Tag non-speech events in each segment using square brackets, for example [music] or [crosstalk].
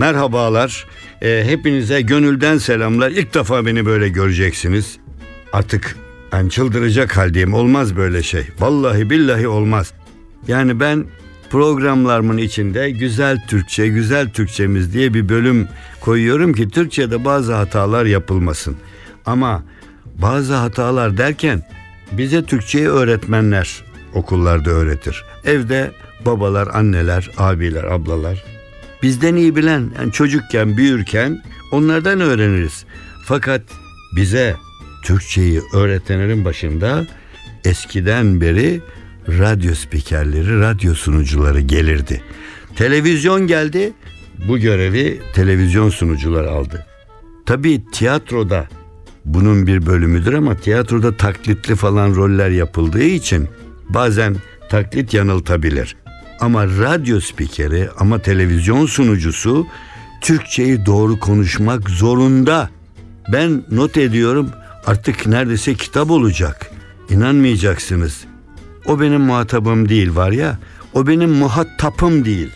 Merhabalar. Ee, hepinize gönülden selamlar. İlk defa beni böyle göreceksiniz. Artık ben çıldıracak haldeyim. Olmaz böyle şey. Vallahi billahi olmaz. Yani ben programlarımın içinde güzel Türkçe, güzel Türkçemiz diye bir bölüm koyuyorum ki Türkçe'de bazı hatalar yapılmasın. Ama bazı hatalar derken bize Türkçeyi öğretmenler okullarda öğretir. Evde babalar, anneler, abiler, ablalar bizden iyi bilen yani çocukken büyürken onlardan öğreniriz. Fakat bize Türkçeyi öğretenlerin başında eskiden beri radyo spikerleri, radyo sunucuları gelirdi. Televizyon geldi, bu görevi televizyon sunucuları aldı. Tabii tiyatroda bunun bir bölümüdür ama tiyatroda taklitli falan roller yapıldığı için bazen taklit yanıltabilir. Ama radyo spikeri ama televizyon sunucusu Türkçeyi doğru konuşmak zorunda. Ben not ediyorum artık neredeyse kitap olacak. İnanmayacaksınız. O benim muhatabım değil var ya. O benim muhatapım değil.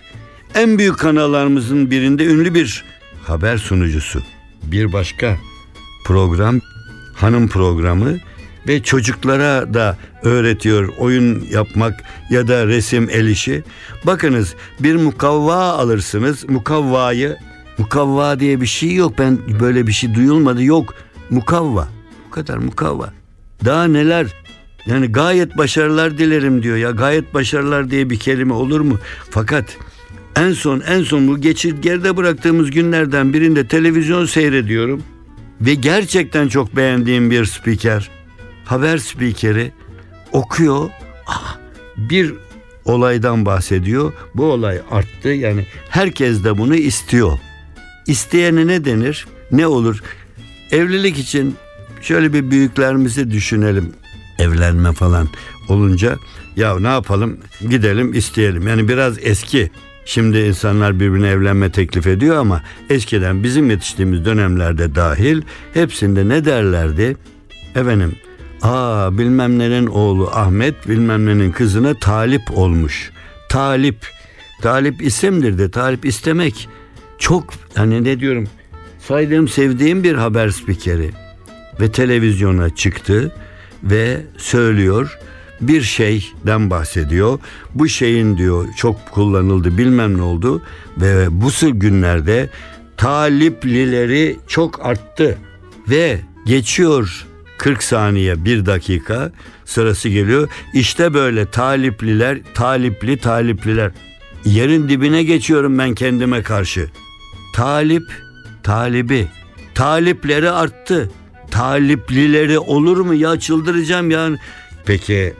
En büyük kanallarımızın birinde ünlü bir haber sunucusu. Bir başka program hanım programı ve çocuklara da öğretiyor oyun yapmak ya da resim el işi. Bakınız bir mukavva alırsınız. Mukavvayı mukavva diye bir şey yok. Ben böyle bir şey duyulmadı. Yok. Mukavva. Bu kadar mukavva. Daha neler? Yani gayet başarılar dilerim diyor ya. Gayet başarılar diye bir kelime olur mu? Fakat en son en son bu geçir geride bıraktığımız günlerden birinde televizyon seyrediyorum ve gerçekten çok beğendiğim bir spiker haber spikeri okuyor. Ah, bir olaydan bahsediyor. Bu olay arttı. Yani herkes de bunu istiyor. İsteyene ne denir? Ne olur? Evlilik için şöyle bir büyüklerimizi düşünelim. Evlenme falan olunca ya ne yapalım? Gidelim isteyelim. Yani biraz eski. Şimdi insanlar birbirine evlenme teklif ediyor ama eskiden bizim yetiştiğimiz dönemlerde dahil hepsinde ne derlerdi? Efendim Aa bilmem nenin oğlu Ahmet bilmem nenin kızına talip olmuş. Talip. Talip isimdir de talip istemek. Çok hani ne diyorum saydığım sevdiğim bir haber spikeri. Ve televizyona çıktı ve söylüyor bir şeyden bahsediyor. Bu şeyin diyor çok kullanıldı bilmem ne oldu ve bu günlerde taliplileri çok arttı ve geçiyor 40 saniye 1 dakika sırası geliyor. İşte böyle talipliler talipli talipliler. Yerin dibine geçiyorum ben kendime karşı. Talip talibi talipleri arttı. Taliplileri olur mu ya çıldıracağım yani. Peki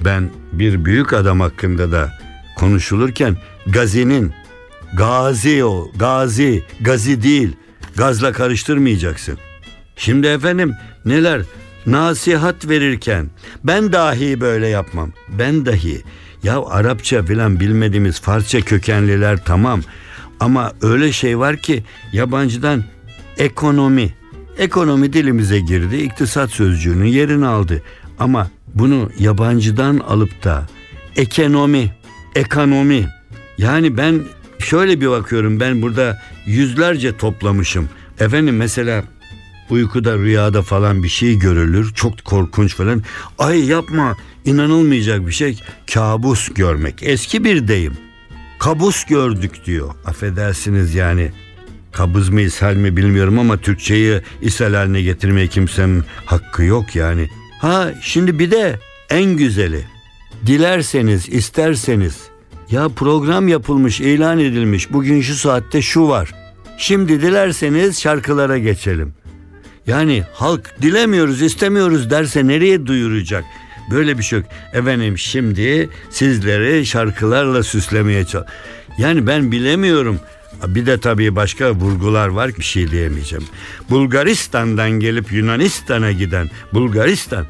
ben bir büyük adam hakkında da konuşulurken Gazi'nin Gazi o Gazi Gazi değil gazla karıştırmayacaksın. Şimdi efendim neler? Nasihat verirken. Ben dahi böyle yapmam. Ben dahi. Ya Arapça filan bilmediğimiz Farsça kökenliler tamam. Ama öyle şey var ki yabancıdan ekonomi. Ekonomi dilimize girdi iktisat sözcüğünün yerini aldı. Ama bunu yabancıdan alıp da ekonomi ekonomi. Yani ben şöyle bir bakıyorum ben burada yüzlerce toplamışım. Efendim mesela uykuda rüyada falan bir şey görülür çok korkunç falan. Ay yapma inanılmayacak bir şey. Kabus görmek. Eski bir deyim. Kabus gördük diyor. Affedersiniz yani. Kabız mı ishal mi bilmiyorum ama Türkçeyi ishal haline getirmeye kimsenin hakkı yok yani. Ha şimdi bir de en güzeli. Dilerseniz isterseniz. Ya program yapılmış ilan edilmiş. Bugün şu saatte şu var. Şimdi dilerseniz şarkılara geçelim. Yani halk dilemiyoruz, istemiyoruz derse nereye duyuracak? Böyle bir şey yok. Efendim şimdi sizleri şarkılarla süslemeye çalış. Yani ben bilemiyorum. Bir de tabii başka vurgular var bir şey diyemeyeceğim. Bulgaristan'dan gelip Yunanistan'a giden Bulgaristan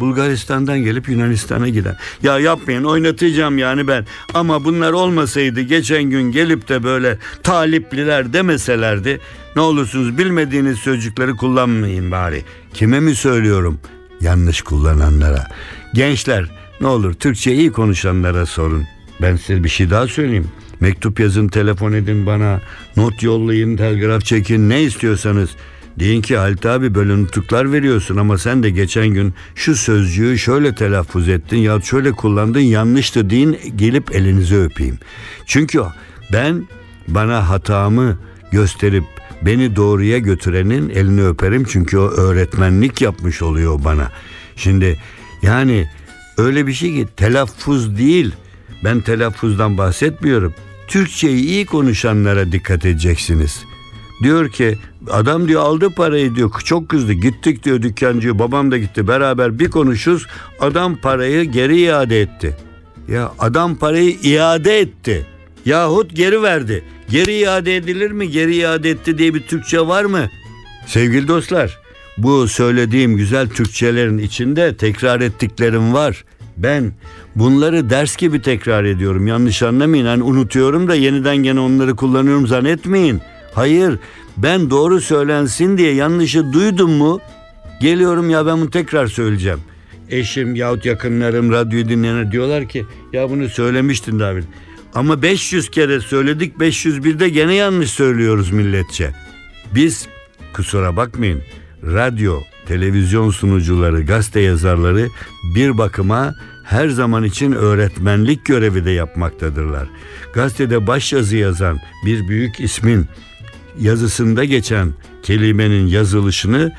Bulgaristan'dan gelip Yunanistan'a giden. Ya yapmayın oynatacağım yani ben. Ama bunlar olmasaydı geçen gün gelip de böyle talipliler demeselerdi ne olursunuz bilmediğiniz sözcükleri kullanmayın bari. Kime mi söylüyorum? Yanlış kullananlara. Gençler ne olur Türkçe iyi konuşanlara sorun. Ben size bir şey daha söyleyeyim. Mektup yazın, telefon edin bana, not yollayın, telgraf çekin, ne istiyorsanız. Deyin ki Halit abi böyle nutuklar veriyorsun ama sen de geçen gün şu sözcüğü şöyle telaffuz ettin ya şöyle kullandın yanlıştı deyin gelip elinizi öpeyim. Çünkü ben bana hatamı gösterip beni doğruya götürenin elini öperim çünkü o öğretmenlik yapmış oluyor bana. Şimdi yani öyle bir şey ki telaffuz değil. Ben telaffuzdan bahsetmiyorum. Türkçeyi iyi konuşanlara dikkat edeceksiniz. Diyor ki adam diyor aldı parayı diyor çok kızdı gittik diyor dükkancı babam da gitti beraber bir konuşuz adam parayı geri iade etti. Ya adam parayı iade etti. Yahut geri verdi. Geri iade edilir mi? Geri iade etti diye bir Türkçe var mı? Sevgili dostlar, bu söylediğim güzel Türkçelerin içinde tekrar ettiklerim var. Ben bunları ders gibi tekrar ediyorum. Yanlış anlamayın. Hani unutuyorum da yeniden gene onları kullanıyorum zannetmeyin. Hayır, ben doğru söylensin diye yanlışı duydum mu? Geliyorum ya ben bunu tekrar söyleyeceğim. Eşim yahut yakınlarım radyoyu dinleyenler diyorlar ki ya bunu söylemiştin David. Ama 500 kere söyledik 501'de gene yanlış söylüyoruz milletçe. Biz kusura bakmayın radyo, televizyon sunucuları, gazete yazarları bir bakıma her zaman için öğretmenlik görevi de yapmaktadırlar. Gazetede başyazı yazan bir büyük ismin yazısında geçen kelimenin yazılışını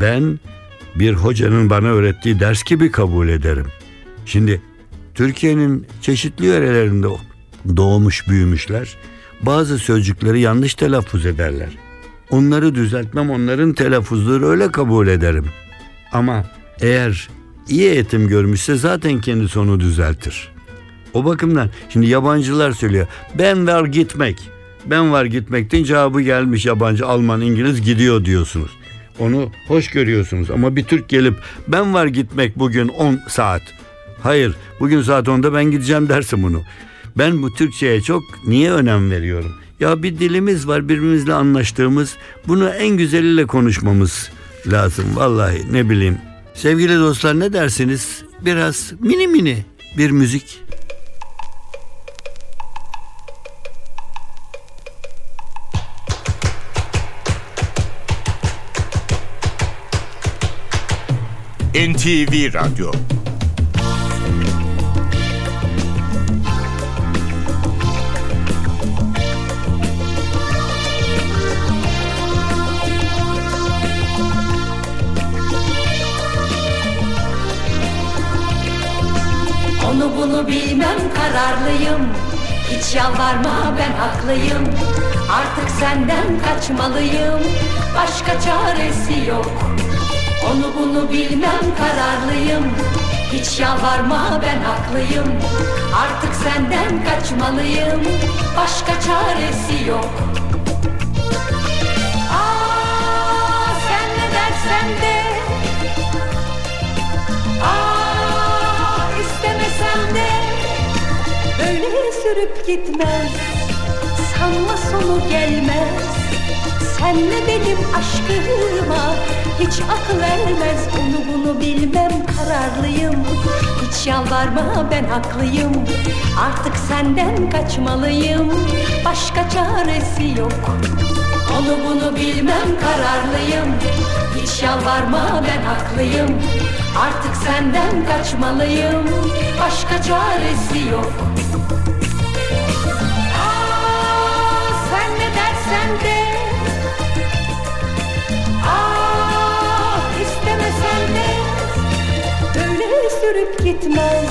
ben bir hocanın bana öğrettiği ders gibi kabul ederim. Şimdi Türkiye'nin çeşitli yörelerinde doğmuş büyümüşler. Bazı sözcükleri yanlış telaffuz ederler. Onları düzeltmem, onların telaffuzları öyle kabul ederim. Ama eğer iyi eğitim görmüşse zaten kendisi onu düzeltir. O bakımdan şimdi yabancılar söylüyor. Ben var gitmek. Ben var gitmekten cevabı gelmiş yabancı Alman İngiliz gidiyor diyorsunuz. Onu hoş görüyorsunuz ama bir Türk gelip ben var gitmek bugün 10 saat. Hayır bugün saat 10'da ben gideceğim dersin bunu. Ben bu Türkçe'ye çok niye önem veriyorum? Ya bir dilimiz var birbirimizle anlaştığımız bunu en güzeliyle konuşmamız lazım vallahi ne bileyim. Sevgili dostlar ne dersiniz? Biraz mini mini bir müzik. NTV Radyo. Onu bunu bilmem kararlıyım. Hiç yalvarma ben haklıyım. Artık senden kaçmalıyım. Başka çaresi yok Onu bunu bilmem kararlıyım. Hiç yalvarma ben haklıyım. Artık senden kaçmalıyım. Başka çaresi yok. Aa, sen ne dersen de. Aa, istemesem de. Öyle sürüp gitmez. Sanma sonu gelmez Senle benim aşkıma Hiç akıl ermez Onu bunu bilmem kararlıyım. Hiç yalvarma ben haklıyım. Artık senden kaçmalıyım. Başka çaresi yok. Onu bunu bilmem kararlıyım. Hiç yalvarma ben haklıyım. Artık senden kaçmalıyım. Başka çaresi yok. Aa, sen ne dersen de sürüp gitmez.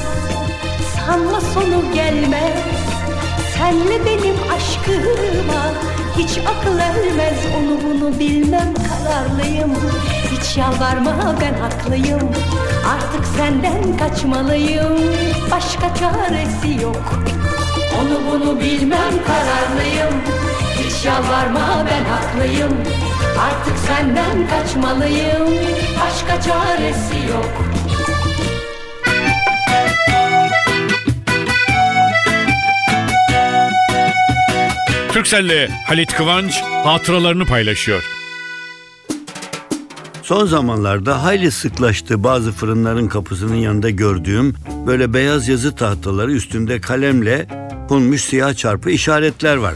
Sanma sonu gelmez. Senle benim aşkıma hiç akıl ermez. Onu bunu bilmem kararlıyım. Hiç yalvarma ben haklıyım. Artık senden kaçmalıyım. Başka çaresi yok. Onu bunu bilmem kararlıyım. Hiç yalvarma ben haklıyım. Artık senden kaçmalıyım. Başka çaresi yok Türkcell'le Halit Kıvanç hatıralarını paylaşıyor. Son zamanlarda hayli sıklaştı bazı fırınların kapısının yanında gördüğüm böyle beyaz yazı tahtaları üstünde kalemle konmuş siyah çarpı işaretler var.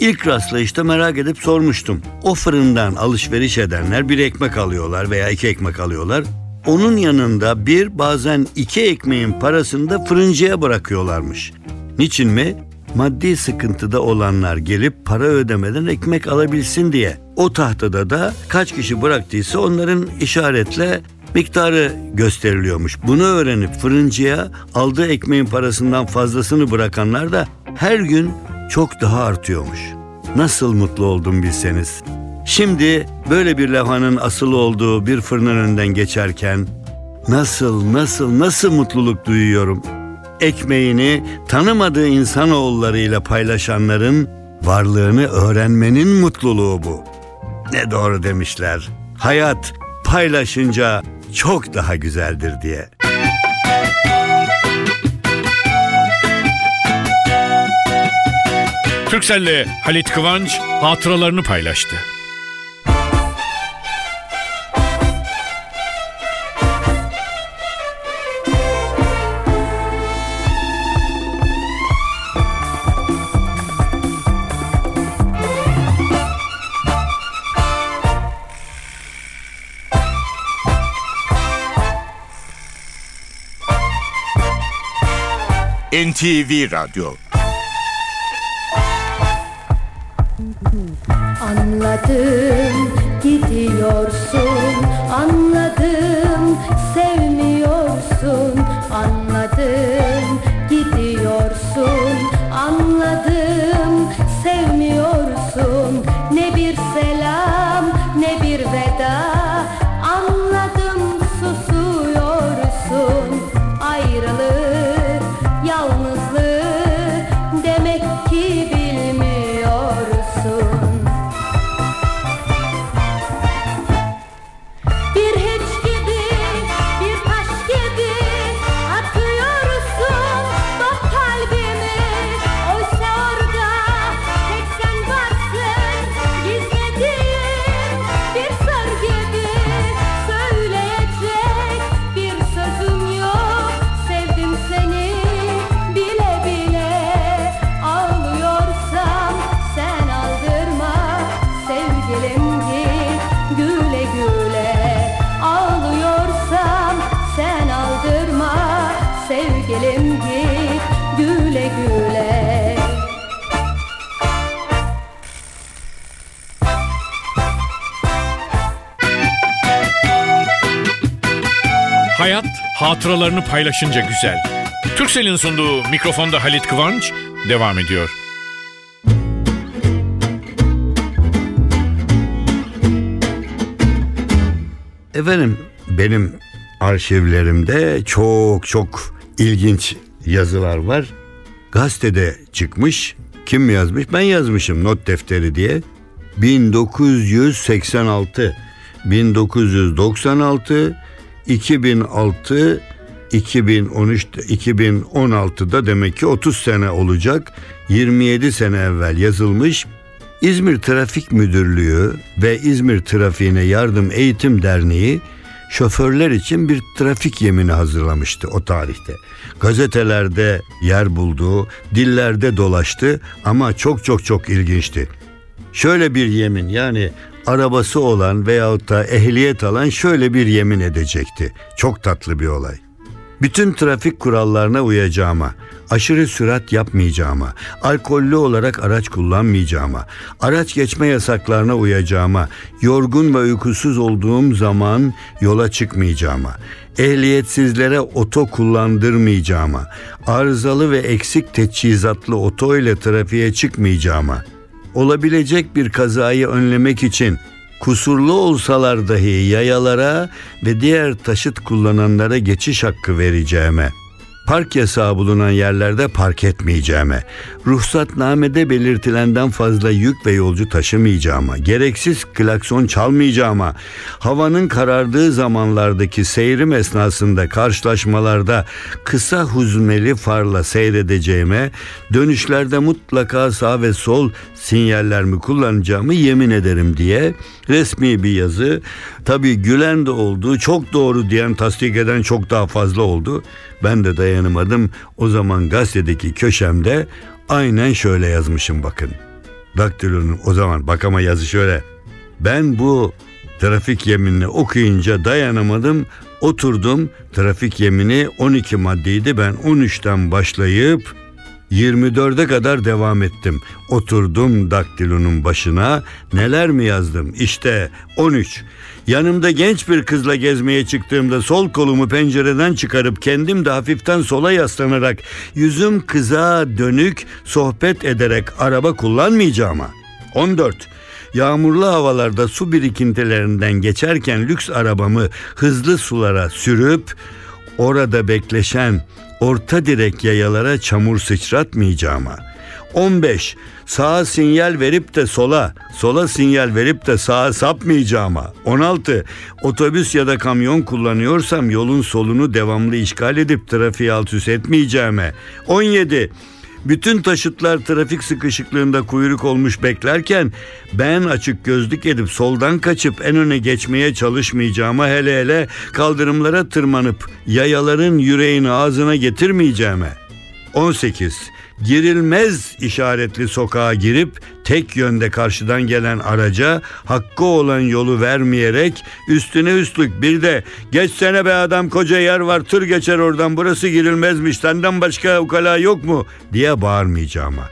İlk rastlayışta merak edip sormuştum. O fırından alışveriş edenler bir ekmek alıyorlar veya iki ekmek alıyorlar. Onun yanında bir bazen iki ekmeğin parasını da fırıncıya bırakıyorlarmış. Niçin mi? Maddi sıkıntıda olanlar gelip para ödemeden ekmek alabilsin diye. O tahtada da kaç kişi bıraktıysa onların işaretle miktarı gösteriliyormuş. Bunu öğrenip fırıncıya aldığı ekmeğin parasından fazlasını bırakanlar da her gün çok daha artıyormuş. Nasıl mutlu oldum bilseniz. Şimdi böyle bir levhanın asılı olduğu bir fırının önünden geçerken nasıl nasıl nasıl mutluluk duyuyorum. Ekmeğini tanımadığı insanoğullarıyla paylaşanların varlığını öğrenmenin mutluluğu bu. Ne doğru demişler. Hayat paylaşınca çok daha güzeldir diye. Türkcell'le Halit Kıvanç hatıralarını paylaştı. NTV Radyo. Anladım gidiyorsun. Anladım sevmiyorsun. Anladım gidiyorsun hatıralarını paylaşınca güzel. Türkcell'in sunduğu mikrofonda Halit Kıvanç devam ediyor. Efendim benim arşivlerimde çok çok ilginç yazılar var. Gazetede çıkmış. Kim yazmış? Ben yazmışım not defteri diye. 1986, 1996, 2006, 2013, 2016'da demek ki 30 sene olacak. 27 sene evvel yazılmış İzmir Trafik Müdürlüğü ve İzmir Trafiğine Yardım Eğitim Derneği şoförler için bir trafik yemini hazırlamıştı o tarihte. Gazetelerde yer buldu, dillerde dolaştı ama çok çok çok ilginçti. Şöyle bir yemin yani arabası olan veyahut da ehliyet alan şöyle bir yemin edecekti. Çok tatlı bir olay. Bütün trafik kurallarına uyacağıma, aşırı sürat yapmayacağıma, alkollü olarak araç kullanmayacağıma, araç geçme yasaklarına uyacağıma, yorgun ve uykusuz olduğum zaman yola çıkmayacağıma, ehliyetsizlere oto kullandırmayacağıma, arızalı ve eksik teçhizatlı oto ile trafiğe çıkmayacağıma, olabilecek bir kazayı önlemek için kusurlu olsalar dahi yayalara ve diğer taşıt kullananlara geçiş hakkı vereceğime, park yasağı bulunan yerlerde park etmeyeceğime, ruhsatnamede belirtilenden fazla yük ve yolcu taşımayacağıma, gereksiz klakson çalmayacağıma, havanın karardığı zamanlardaki seyrim esnasında karşılaşmalarda kısa huzmeli farla seyredeceğime, dönüşlerde mutlaka sağ ve sol sinyallerimi kullanacağımı yemin ederim diye resmi bir yazı. Tabii gülen de oldu, çok doğru diyen, tasdik eden çok daha fazla oldu. Ben de dayanamadım. O zaman gazetedeki köşemde aynen şöyle yazmışım bakın. Daktilonun o zaman bak ama yazı şöyle. Ben bu trafik yeminini okuyunca dayanamadım. Oturdum trafik yemini 12 maddeydi ben 13'ten başlayıp 24'e kadar devam ettim. Oturdum daktilonun başına. Neler mi yazdım? İşte 13. Yanımda genç bir kızla gezmeye çıktığımda sol kolumu pencereden çıkarıp kendim de hafiften sola yaslanarak yüzüm kıza dönük sohbet ederek araba kullanmayacağıma. 14. Yağmurlu havalarda su birikintilerinden geçerken lüks arabamı hızlı sulara sürüp orada bekleşen orta direk yayalara çamur sıçratmayacağıma. 15. Sağa sinyal verip de sola, sola sinyal verip de sağa sapmayacağıma. 16. Otobüs ya da kamyon kullanıyorsam yolun solunu devamlı işgal edip trafiği alt üst etmeyeceğime. 17. Bütün taşıtlar trafik sıkışıklığında kuyruk olmuş beklerken ben açık gözlük edip soldan kaçıp en öne geçmeye çalışmayacağıma hele hele kaldırımlara tırmanıp yayaların yüreğini ağzına getirmeyeceğime. 18. Girilmez işaretli sokağa girip tek yönde karşıdan gelen araca hakkı olan yolu vermeyerek üstüne üstlük bir de geçsene be adam koca yer var tır geçer oradan burası girilmezmiş senden başka ukala yok mu diye bağırmayacağıma.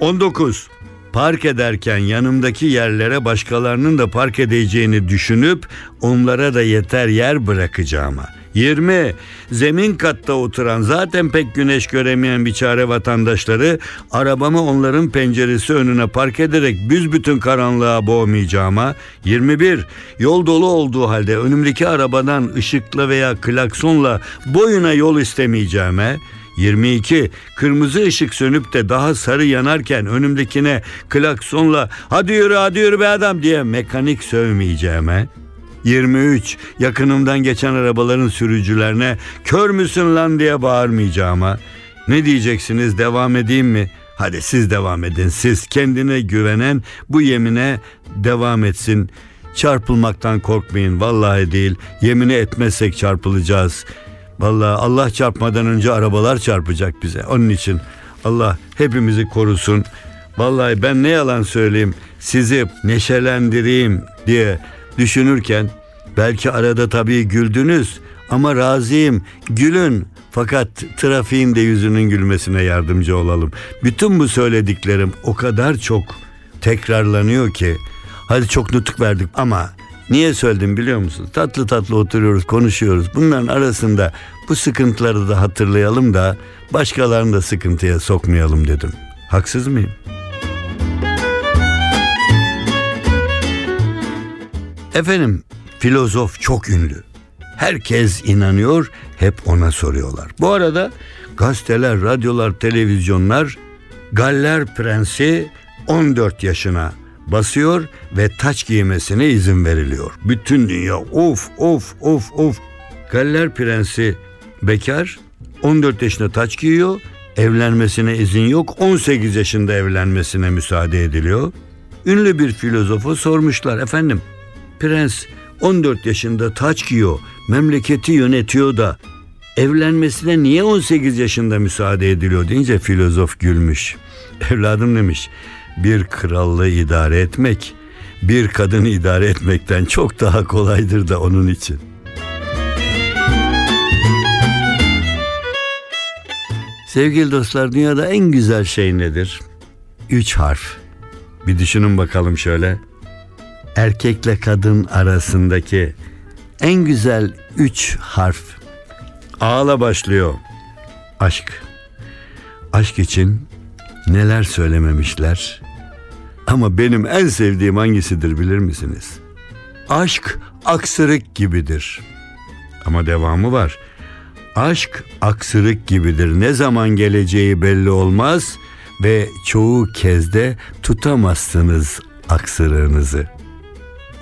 19. Park ederken yanımdaki yerlere başkalarının da park edeceğini düşünüp onlara da yeter yer bırakacağıma. 20. Zemin katta oturan zaten pek güneş göremeyen biçare vatandaşları arabamı onların penceresi önüne park ederek büzbütün karanlığa boğmayacağıma. 21. Yol dolu olduğu halde önümdeki arabadan ışıkla veya klaksonla boyuna yol istemeyeceğime. 22. Kırmızı ışık sönüp de daha sarı yanarken önümdekine klaksonla hadi yürü hadi yürü be adam diye mekanik sövmeyeceğime. 23. Yakınımdan geçen arabaların sürücülerine kör müsün lan diye bağırmayacağıma. Ne diyeceksiniz devam edeyim mi? Hadi siz devam edin. Siz kendine güvenen bu yemine devam etsin. Çarpılmaktan korkmayın. Vallahi değil. Yemini etmezsek çarpılacağız. Vallahi Allah çarpmadan önce arabalar çarpacak bize. Onun için Allah hepimizi korusun. Vallahi ben ne yalan söyleyeyim sizi neşelendireyim diye düşünürken belki arada tabii güldünüz ama razıyım gülün fakat trafiğin de yüzünün gülmesine yardımcı olalım. Bütün bu söylediklerim o kadar çok tekrarlanıyor ki hadi çok nutuk verdik ama niye söyledim biliyor musunuz? Tatlı tatlı oturuyoruz konuşuyoruz. Bunların arasında bu sıkıntıları da hatırlayalım da başkalarını da sıkıntıya sokmayalım dedim. Haksız mıyım? Efendim filozof çok ünlü. Herkes inanıyor, hep ona soruyorlar. Bu arada gazeteler, radyolar, televizyonlar Galler Prensi 14 yaşına basıyor ve taç giymesine izin veriliyor. Bütün dünya of of of of. Galler Prensi bekar 14 yaşında taç giyiyor. Evlenmesine izin yok. 18 yaşında evlenmesine müsaade ediliyor. Ünlü bir filozofa sormuşlar efendim. Prens 14 yaşında taç giyiyor, memleketi yönetiyor da evlenmesine niye 18 yaşında müsaade ediliyor deyince filozof gülmüş. [laughs] Evladım demiş, bir krallığı idare etmek bir kadını idare etmekten çok daha kolaydır da onun için. Sevgili dostlar dünyada en güzel şey nedir? Üç harf. Bir düşünün bakalım şöyle erkekle kadın arasındaki en güzel üç harf ağla başlıyor. Aşk. Aşk için neler söylememişler. Ama benim en sevdiğim hangisidir bilir misiniz? Aşk aksırık gibidir. Ama devamı var. Aşk aksırık gibidir. Ne zaman geleceği belli olmaz ve çoğu kez de tutamazsınız aksırığınızı.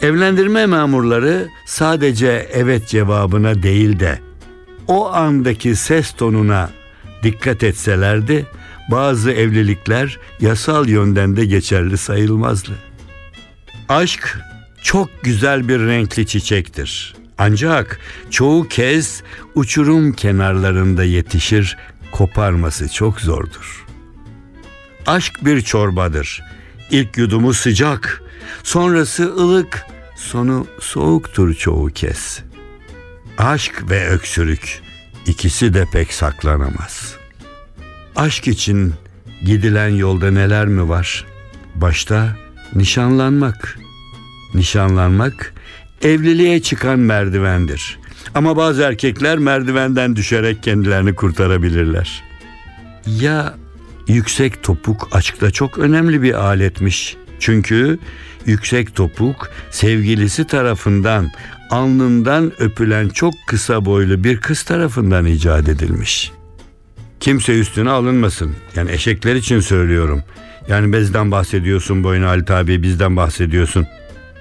Evlendirme memurları sadece evet cevabına değil de o andaki ses tonuna dikkat etselerdi bazı evlilikler yasal yönden de geçerli sayılmazdı. Aşk çok güzel bir renkli çiçektir. Ancak çoğu kez uçurum kenarlarında yetişir, koparması çok zordur. Aşk bir çorbadır. İlk yudumu sıcak, sonrası ılık, sonu soğuktur çoğu kez. Aşk ve öksürük ikisi de pek saklanamaz. Aşk için gidilen yolda neler mi var? Başta nişanlanmak. Nişanlanmak evliliğe çıkan merdivendir. Ama bazı erkekler merdivenden düşerek kendilerini kurtarabilirler. Ya yüksek topuk aşkta çok önemli bir aletmiş. Çünkü yüksek topuk sevgilisi tarafından alnından öpülen çok kısa boylu bir kız tarafından icat edilmiş. Kimse üstüne alınmasın. Yani eşekler için söylüyorum. Yani bezden bahsediyorsun boyuna Halit abi bizden bahsediyorsun.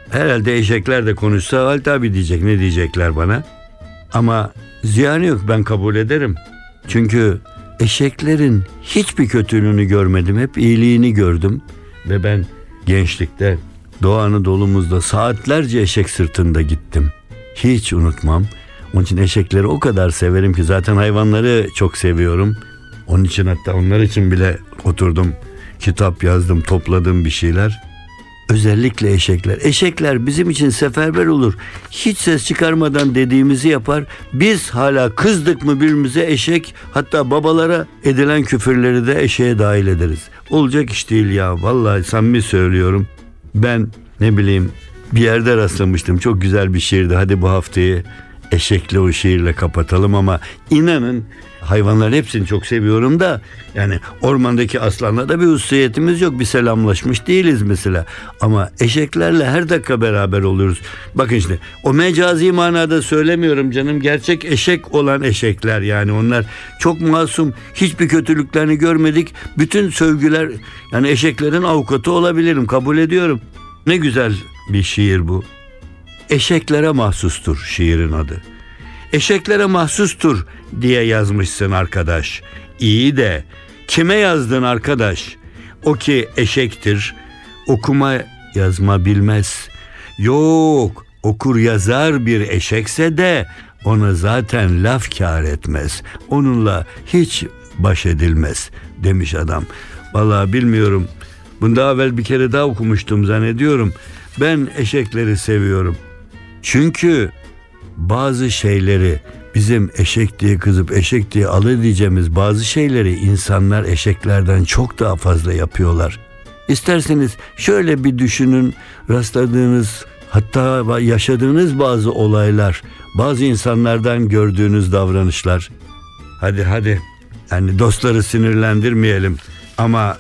Herhalde eşekler de konuşsa Halit abi diyecek ne diyecekler bana. Ama ziyanı yok ben kabul ederim. Çünkü eşeklerin hiçbir kötülüğünü görmedim. Hep iyiliğini gördüm. Ve ben gençlikte Doğu Anadolu'muzda saatlerce eşek sırtında gittim. Hiç unutmam. Onun için eşekleri o kadar severim ki zaten hayvanları çok seviyorum. Onun için hatta onlar için bile oturdum, kitap yazdım, topladım bir şeyler. Özellikle eşekler. Eşekler bizim için seferber olur. Hiç ses çıkarmadan dediğimizi yapar. Biz hala kızdık mı birbirimize eşek hatta babalara edilen küfürleri de eşeğe dahil ederiz. Olacak iş değil ya. Vallahi samimi söylüyorum. Ben ne bileyim bir yerde rastlamıştım. Çok güzel bir şiirdi. Hadi bu haftayı eşekle o şiirle kapatalım ama inanın hayvanların hepsini çok seviyorum da yani ormandaki aslanla da bir hususiyetimiz yok. Bir selamlaşmış değiliz mesela. Ama eşeklerle her dakika beraber oluyoruz. Bakın işte o mecazi manada söylemiyorum canım. Gerçek eşek olan eşekler yani onlar çok masum. Hiçbir kötülüklerini görmedik. Bütün sövgüler yani eşeklerin avukatı olabilirim. Kabul ediyorum. Ne güzel bir şiir bu. Eşeklere mahsustur şiirin adı. Eşeklere mahsustur diye yazmışsın arkadaş. İyi de kime yazdın arkadaş? O ki eşektir, okuma yazma bilmez. Yok, okur yazar bir eşekse de ona zaten laf kar etmez. Onunla hiç baş edilmez demiş adam. Vallahi bilmiyorum. Bunda evvel bir kere daha okumuştum zannediyorum. Ben eşekleri seviyorum. Çünkü bazı şeyleri bizim eşek diye kızıp eşek diye alay diyeceğimiz bazı şeyleri insanlar eşeklerden çok daha fazla yapıyorlar. İsterseniz şöyle bir düşünün rastladığınız hatta yaşadığınız bazı olaylar, bazı insanlardan gördüğünüz davranışlar. Hadi hadi yani dostları sinirlendirmeyelim ama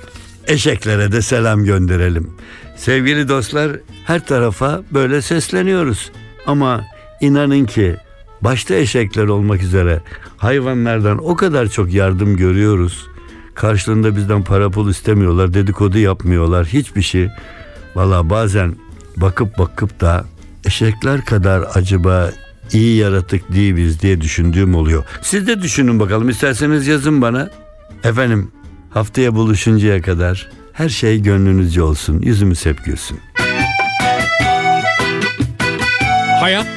eşeklere de selam gönderelim. Sevgili dostlar her tarafa böyle sesleniyoruz. Ama inanın ki başta eşekler olmak üzere hayvanlardan o kadar çok yardım görüyoruz. Karşılığında bizden para pul istemiyorlar, dedikodu yapmıyorlar, hiçbir şey. Valla bazen bakıp bakıp da eşekler kadar acaba iyi yaratık değiliz diye düşündüğüm oluyor. Siz de düşünün bakalım isterseniz yazın bana. Efendim haftaya buluşuncaya kadar her şey gönlünüzce olsun, yüzümüz hep gülsün. Hayat